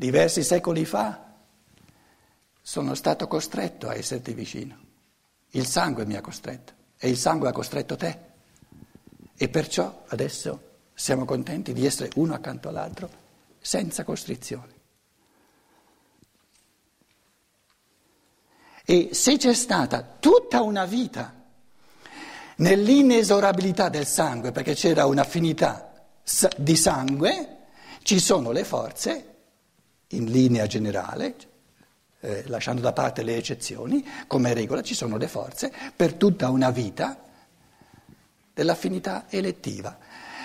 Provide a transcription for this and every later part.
diversi secoli fa, sono stato costretto a esserti vicino. Il sangue mi ha costretto e il sangue ha costretto te. E perciò adesso siamo contenti di essere uno accanto all'altro senza costrizioni. E se c'è stata tutta una vita nell'inesorabilità del sangue, perché c'era un'affinità di sangue, ci sono le forze, in linea generale, eh, lasciando da parte le eccezioni, come regola ci sono le forze per tutta una vita dell'affinità elettiva.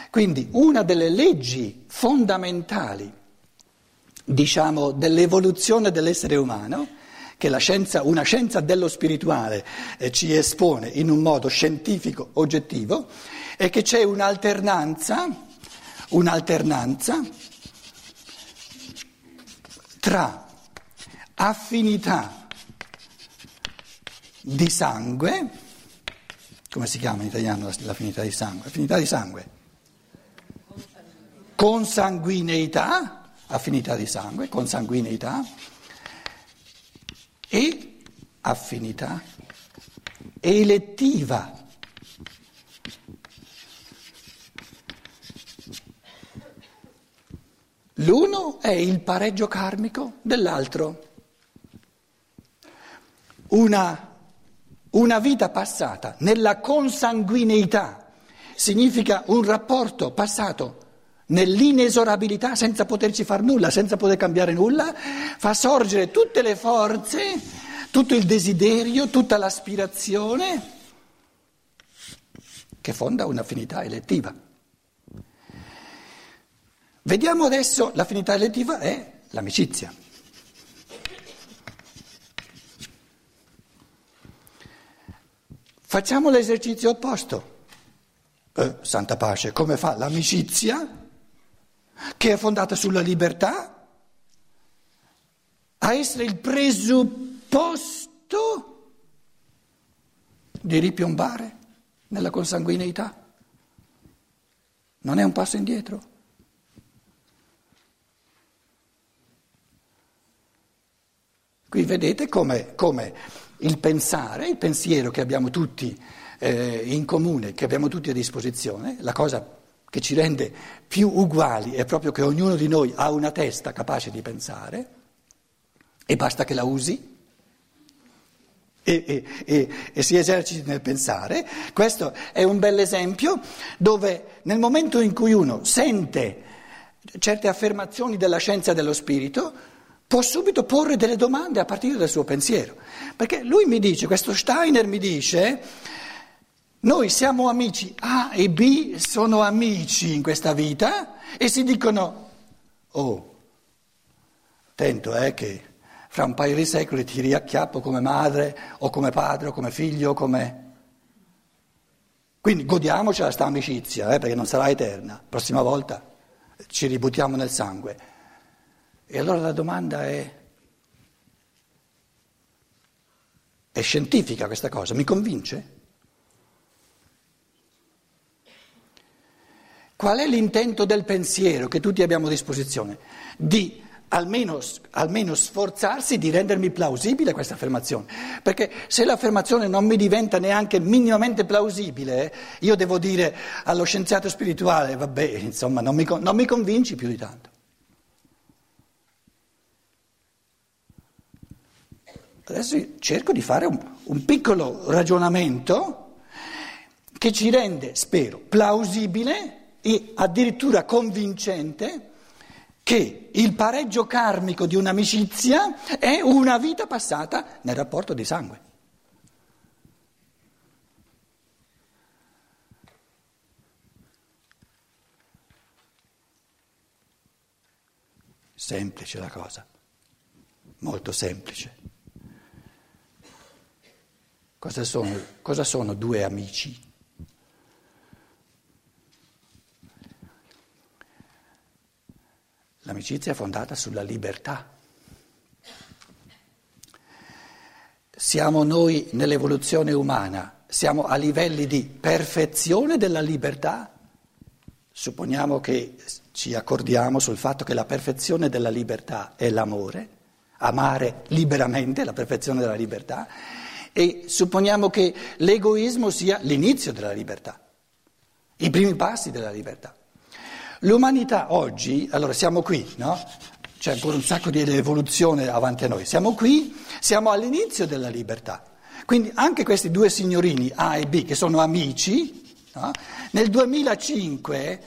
Quindi una delle leggi fondamentali, diciamo, dell'evoluzione dell'essere umano che scienza, una scienza dello spirituale eh, ci espone in un modo scientifico oggettivo, è che c'è un'alternanza, un'alternanza tra affinità di sangue, come si chiama in italiano l'affinità di sangue? Affinità di sangue. Consanguineità, affinità di sangue, consanguineità e affinità elettiva. L'uno è il pareggio karmico dell'altro. Una, una vita passata nella consanguineità significa un rapporto passato nell'inesorabilità senza poterci fare nulla, senza poter cambiare nulla, fa sorgere tutte le forze, tutto il desiderio, tutta l'aspirazione che fonda un'affinità elettiva. Vediamo adesso l'affinità elettiva è l'amicizia. Facciamo l'esercizio opposto. Eh, santa pace, come fa l'amicizia? che è fondata sulla libertà, a essere il presupposto di ripiombare nella consanguineità. Non è un passo indietro. Qui vedete come, come il pensare, il pensiero che abbiamo tutti eh, in comune, che abbiamo tutti a disposizione, la cosa che ci rende più uguali è proprio che ognuno di noi ha una testa capace di pensare e basta che la usi e, e, e, e si eserciti nel pensare. Questo è un bel esempio dove nel momento in cui uno sente certe affermazioni della scienza dello spirito, può subito porre delle domande a partire dal suo pensiero. Perché lui mi dice, questo Steiner mi dice, noi siamo amici, A e B sono amici in questa vita e si dicono, oh, attento eh, che fra un paio di secoli ti riacchiappo come madre o come padre o come figlio o come... Quindi godiamocela sta amicizia, eh, perché non sarà eterna. Prossima volta ci ributtiamo nel sangue. E allora la domanda è, è scientifica questa cosa? Mi convince? Qual è l'intento del pensiero che tutti abbiamo a disposizione? Di almeno, almeno, sforzarsi di rendermi plausibile questa affermazione. Perché se l'affermazione non mi diventa neanche minimamente plausibile, io devo dire allo scienziato spirituale, vabbè, insomma, non mi, non mi convinci più di tanto. Adesso cerco di fare un, un piccolo ragionamento che ci rende, spero, plausibile e addirittura convincente che il pareggio karmico di un'amicizia è una vita passata nel rapporto di sangue. Semplice la cosa, molto semplice. Cosa sono, cosa sono due amici? L'amicizia è fondata sulla libertà. Siamo noi nell'evoluzione umana, siamo a livelli di perfezione della libertà supponiamo che ci accordiamo sul fatto che la perfezione della libertà è l'amore, amare liberamente la perfezione della libertà, e supponiamo che l'egoismo sia l'inizio della libertà, i primi passi della libertà. L'umanità oggi, allora siamo qui, no? C'è ancora un sacco di evoluzione avanti a noi, siamo qui, siamo all'inizio della libertà. Quindi anche questi due signorini A e B, che sono amici, no? nel, 2005,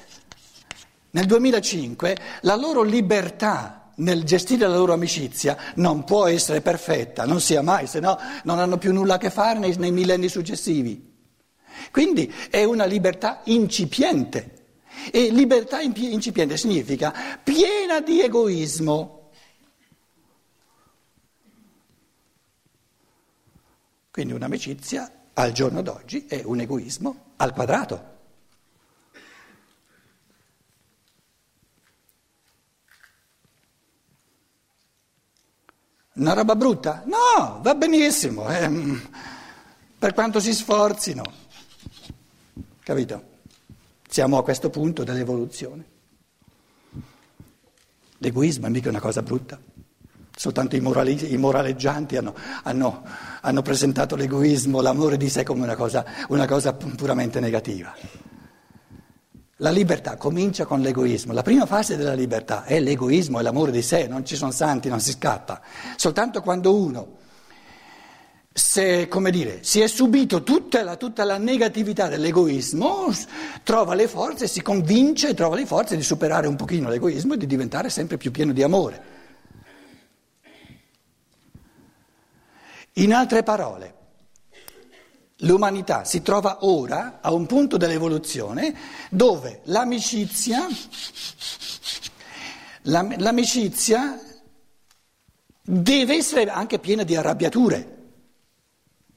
nel 2005 la loro libertà nel gestire la loro amicizia non può essere perfetta, non sia mai, se no non hanno più nulla a che fare nei, nei millenni successivi. Quindi è una libertà incipiente. E libertà incipiente significa piena di egoismo. Quindi un'amicizia al giorno d'oggi è un egoismo al quadrato. Una roba brutta? No, va benissimo, eh, per quanto si sforzino. Capito? Siamo a questo punto dell'evoluzione. L'egoismo è mica una cosa brutta. Soltanto i, morali, i moraleggianti hanno, hanno, hanno, presentato l'egoismo, l'amore di sé come una cosa, una cosa puramente negativa. La libertà comincia con l'egoismo. La prima fase della libertà è l'egoismo, è l'amore di sé, non ci sono santi, non si scappa. Soltanto quando uno se, dire, si è subito tutta la, tutta la, negatività dell'egoismo, trova le forze, si convince trova le forze di superare un pochino l'egoismo e di diventare sempre più pieno di amore. In altre parole, L'umanità si trova ora a un punto dell'evoluzione dove l'amicizia, l'amicizia deve essere anche piena di arrabbiature.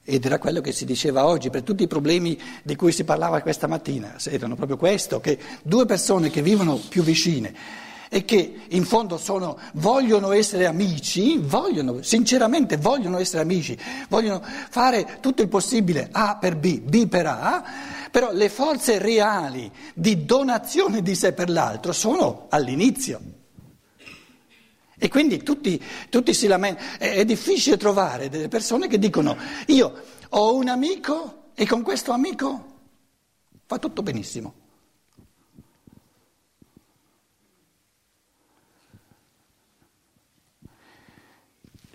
Ed era quello che si diceva oggi, per tutti i problemi di cui si parlava questa mattina, erano proprio questo, che due persone che vivono più vicine e che in fondo sono, vogliono essere amici, vogliono, sinceramente vogliono essere amici, vogliono fare tutto il possibile A per B, B per A, però le forze reali di donazione di sé per l'altro sono all'inizio. E quindi tutti, tutti si lamentano, è, è difficile trovare delle persone che dicono io ho un amico e con questo amico fa tutto benissimo.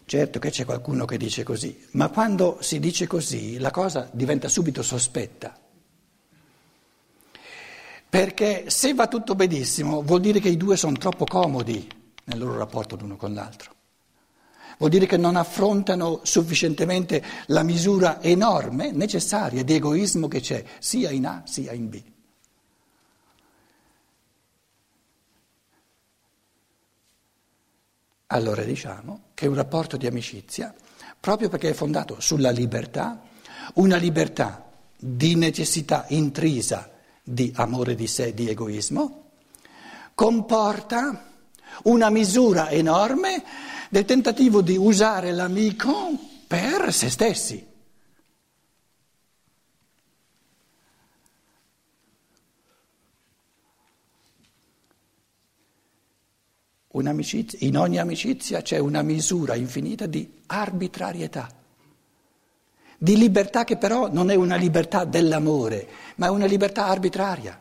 Certo che c'è qualcuno che dice così, ma quando si dice così la cosa diventa subito sospetta. Perché se va tutto benissimo vuol dire che i due sono troppo comodi nel loro rapporto l'uno con l'altro. Vuol dire che non affrontano sufficientemente la misura enorme, necessaria di egoismo che c'è sia in A sia in B. Allora diciamo che un rapporto di amicizia, proprio perché è fondato sulla libertà, una libertà di necessità intrisa di amore di sé, di egoismo, comporta una misura enorme del tentativo di usare l'amico per se stessi. In ogni amicizia c'è una misura infinita di arbitrarietà, di libertà che però non è una libertà dell'amore, ma è una libertà arbitraria,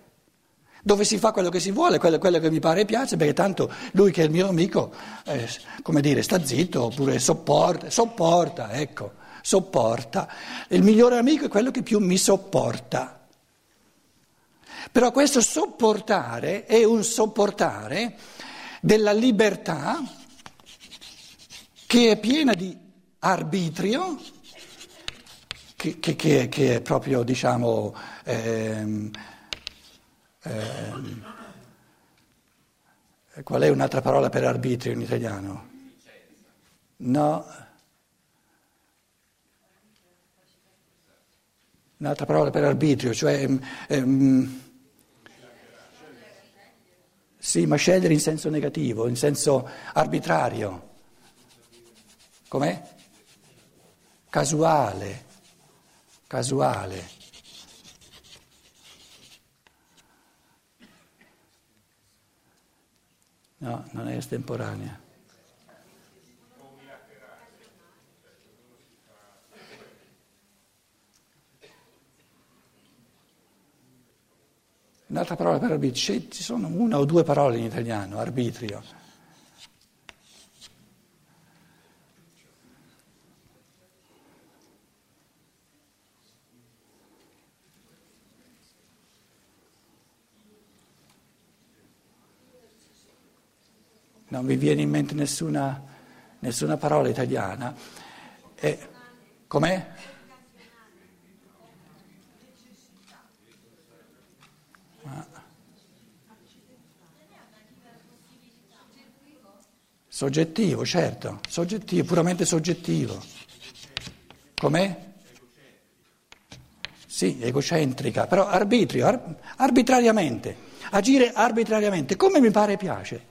dove si fa quello che si vuole, quello, quello che mi pare e piace, perché tanto lui che è il mio amico, eh, come dire, sta zitto oppure sopporta, sopporta, ecco, sopporta. Il migliore amico è quello che più mi sopporta. Però questo sopportare è un sopportare della libertà che è piena di arbitrio, che, che, che, che è proprio, diciamo, ehm, ehm, qual è un'altra parola per arbitrio in italiano? No. Un'altra parola per arbitrio, cioè... Ehm, ehm sì, ma scegliere in senso negativo, in senso arbitrario. Com'è? Casuale, casuale. No, non è estemporanea. Un'altra parola per arbitrio, ci sono una o due parole in italiano, arbitrio. Non mi viene in mente nessuna, nessuna parola italiana. E, com'è? Soggettivo, certo, soggettivo, puramente soggettivo. Com'è? Sì, egocentrica, però arbitrio, ar- arbitrariamente, agire arbitrariamente, come mi pare piace.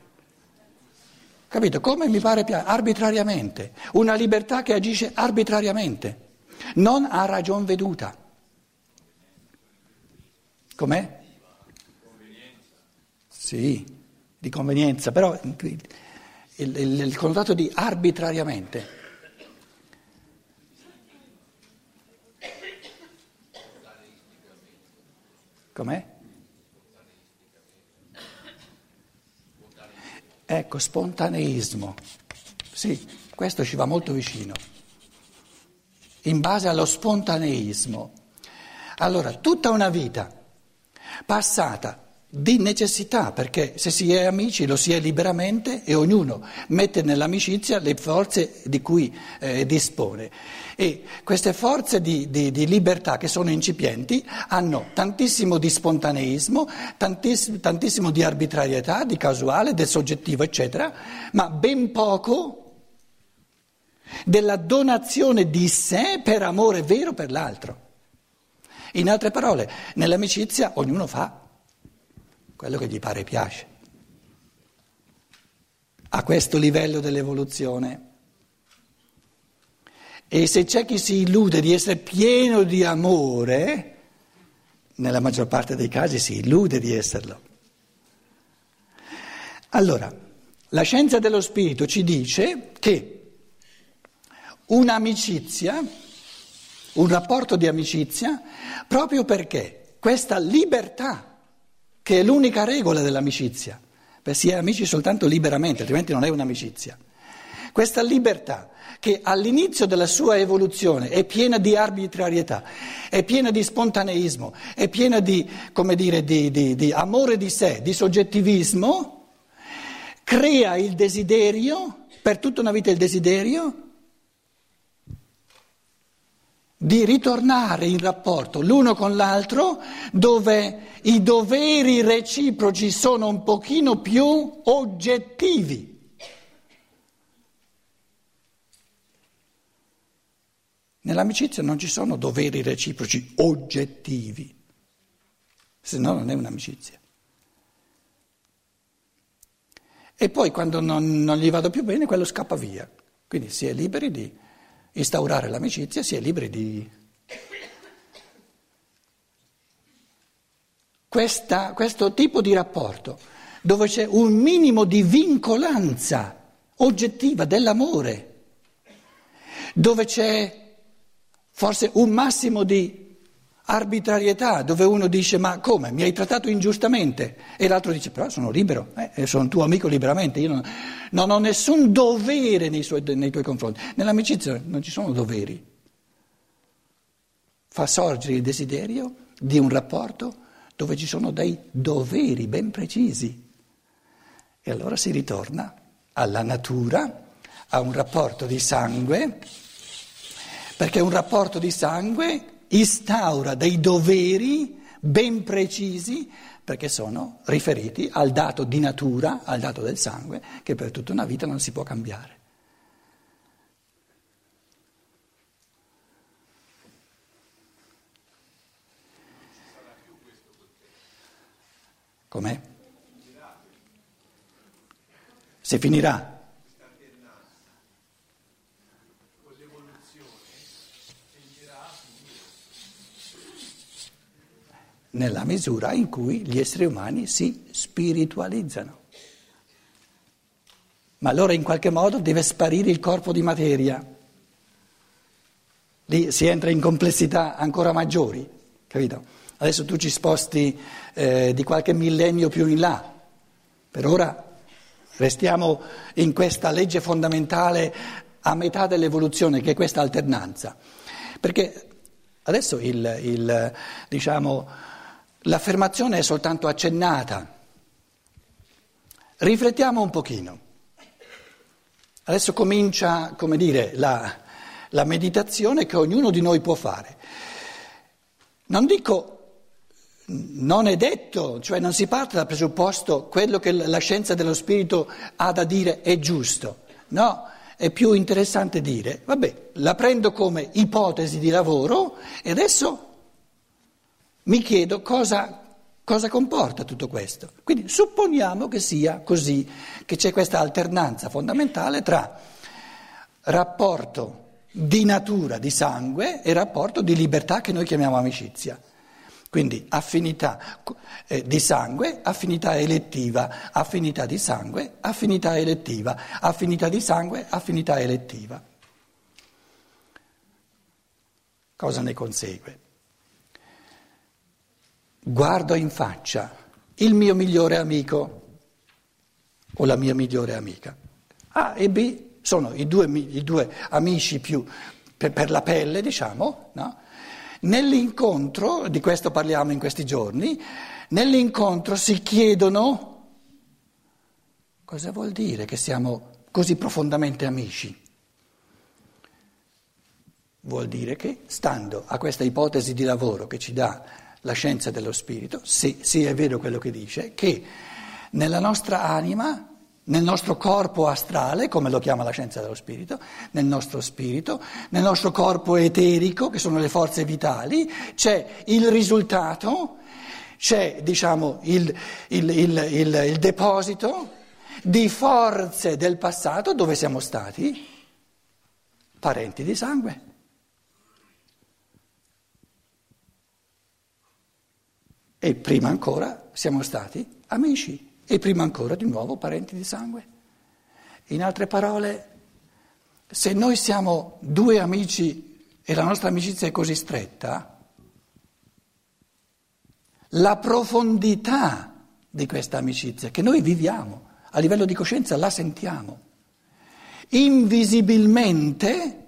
Capito? Come mi pare piace, arbitrariamente. Una libertà che agisce arbitrariamente, non a ragion veduta. Com'è? Sì, di convenienza, però il, il, il connotato di arbitrariamente. Com'è? Ecco, spontaneismo. Sì, questo ci va molto vicino. In base allo spontaneismo. Allora, tutta una vita passata di necessità, perché se si è amici lo si è liberamente e ognuno mette nell'amicizia le forze di cui eh, dispone. E queste forze di, di, di, libertà che sono incipienti hanno tantissimo di spontaneismo, tantissimo, tantissimo di arbitrarietà, di casuale, del soggettivo, eccetera, ma ben poco della donazione di sé per amore vero per l'altro. In altre parole, nell'amicizia ognuno fa quello che gli pare piace. A questo livello dell'evoluzione. E se c'è chi si illude di essere pieno di amore, nella maggior parte dei casi si illude di esserlo. Allora, la scienza dello spirito ci dice che un'amicizia, un rapporto di amicizia, proprio perché questa libertà che è l'unica regola dell'amicizia, perché si è amici soltanto liberamente, altrimenti non è un'amicizia. Questa libertà che all'inizio della sua evoluzione è piena di arbitrarietà, è piena di spontaneismo, è piena di, dire, di, di, di amore di sé, di soggettivismo, crea il desiderio, per tutta una vita il desiderio di ritornare in rapporto l'uno con l'altro dove i doveri reciproci sono un pochino più oggettivi. Nell'amicizia non ci sono doveri reciproci oggettivi, se no non è un'amicizia. E poi quando non, non gli vado più bene, quello scappa via. Quindi si è liberi di instaurare l'amicizia, si è liberi di... Questa, questo tipo di rapporto, dove c'è un minimo di vincolanza oggettiva dell'amore, dove c'è forse un massimo di arbitrarietà, dove uno dice ma come, mi hai trattato ingiustamente e l'altro dice però sono libero, eh, sono tuo amico liberamente, io non, non ho nessun dovere nei, suoi, nei tuoi confronti. Nell'amicizia non ci sono doveri. Fa sorgere il desiderio di un rapporto dove ci sono dei doveri ben precisi. E allora si ritorna alla natura, a un rapporto di sangue, perché un rapporto di sangue instaura dei doveri ben precisi perché sono riferiti al dato di natura, al dato del sangue, che per tutta una vita non si può cambiare. Com'è? Se finirà. Nella misura in cui gli esseri umani si spiritualizzano. ma allora in qualche modo deve sparire il corpo di materia. Lì si entra in complessità ancora maggiori, capito? Adesso tu ci sposti eh, di qualche millennio più in là. Per ora restiamo in questa legge fondamentale a metà dell'evoluzione, che è questa alternanza. Perché adesso il, il, diciamo, l'affermazione è soltanto accennata. Riflettiamo un pochino. Adesso comincia, come dire, la, la meditazione che ognuno di noi può fare. Non dico non è detto, cioè non si parte dal presupposto quello che la scienza dello spirito ha da dire è giusto. No, è più interessante dire, vabbè, la prendo come ipotesi di lavoro e adesso mi chiedo cosa, cosa comporta tutto questo. Quindi supponiamo che sia così, che c'è questa alternanza fondamentale tra rapporto di natura, di sangue e rapporto di libertà che noi chiamiamo amicizia. Quindi affinità eh, di sangue, affinità elettiva, affinità di sangue, affinità elettiva, affinità di sangue, affinità elettiva. Cosa ne consegue? Guardo in faccia il mio migliore amico o la mia migliore amica. A e B sono i due, i due amici più per, per, la pelle, diciamo, no? Nell'incontro, di questo parliamo in questi giorni, nell'incontro si chiedono cosa vuol dire che siamo così profondamente amici. Vuol dire che, stando a questa ipotesi di lavoro che ci dà la scienza dello spirito, se, se è vero quello che dice, che nella nostra anima nel nostro corpo astrale, come lo chiama la scienza dello spirito, nel nostro spirito, nel nostro corpo eterico, che sono le forze vitali, c'è il risultato, c'è diciamo, il, il, il, il deposito di forze del passato dove siamo stati parenti di sangue. E prima ancora siamo stati amici e prima ancora di nuovo parenti di sangue. In altre parole, se noi siamo due amici e la nostra amicizia è così stretta, la profondità di questa amicizia che noi viviamo a livello di coscienza la sentiamo. Invisibilmente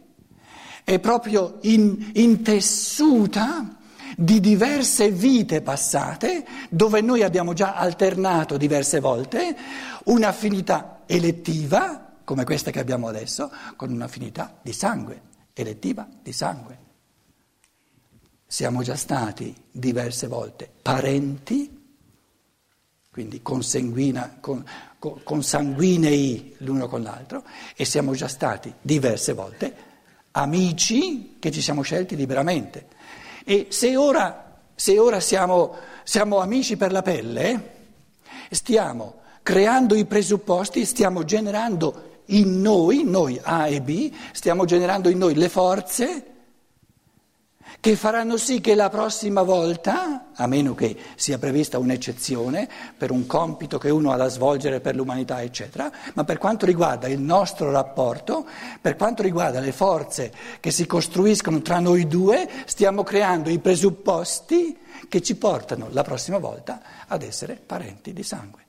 è proprio in, intessuta di diverse vite passate, dove noi abbiamo già alternato diverse volte un'affinità elettiva, come questa che abbiamo adesso, con un'affinità di sangue, elettiva di sangue. Siamo già stati diverse volte parenti, quindi consanguina, con, consanguinei l'uno con l'altro, e siamo già stati diverse volte amici che ci siamo scelti liberamente. E se ora, se ora siamo, siamo amici per la pelle, stiamo creando i presupposti, stiamo generando in noi, noi A e B, stiamo generando in noi le forze che faranno sì che la prossima volta, a meno che sia prevista un'eccezione per un compito che uno ha da svolgere per l'umanità, eccetera, ma per quanto riguarda il nostro rapporto, per quanto riguarda le forze che si costruiscono tra noi due, stiamo creando i presupposti che ci portano la prossima volta ad essere parenti di sangue.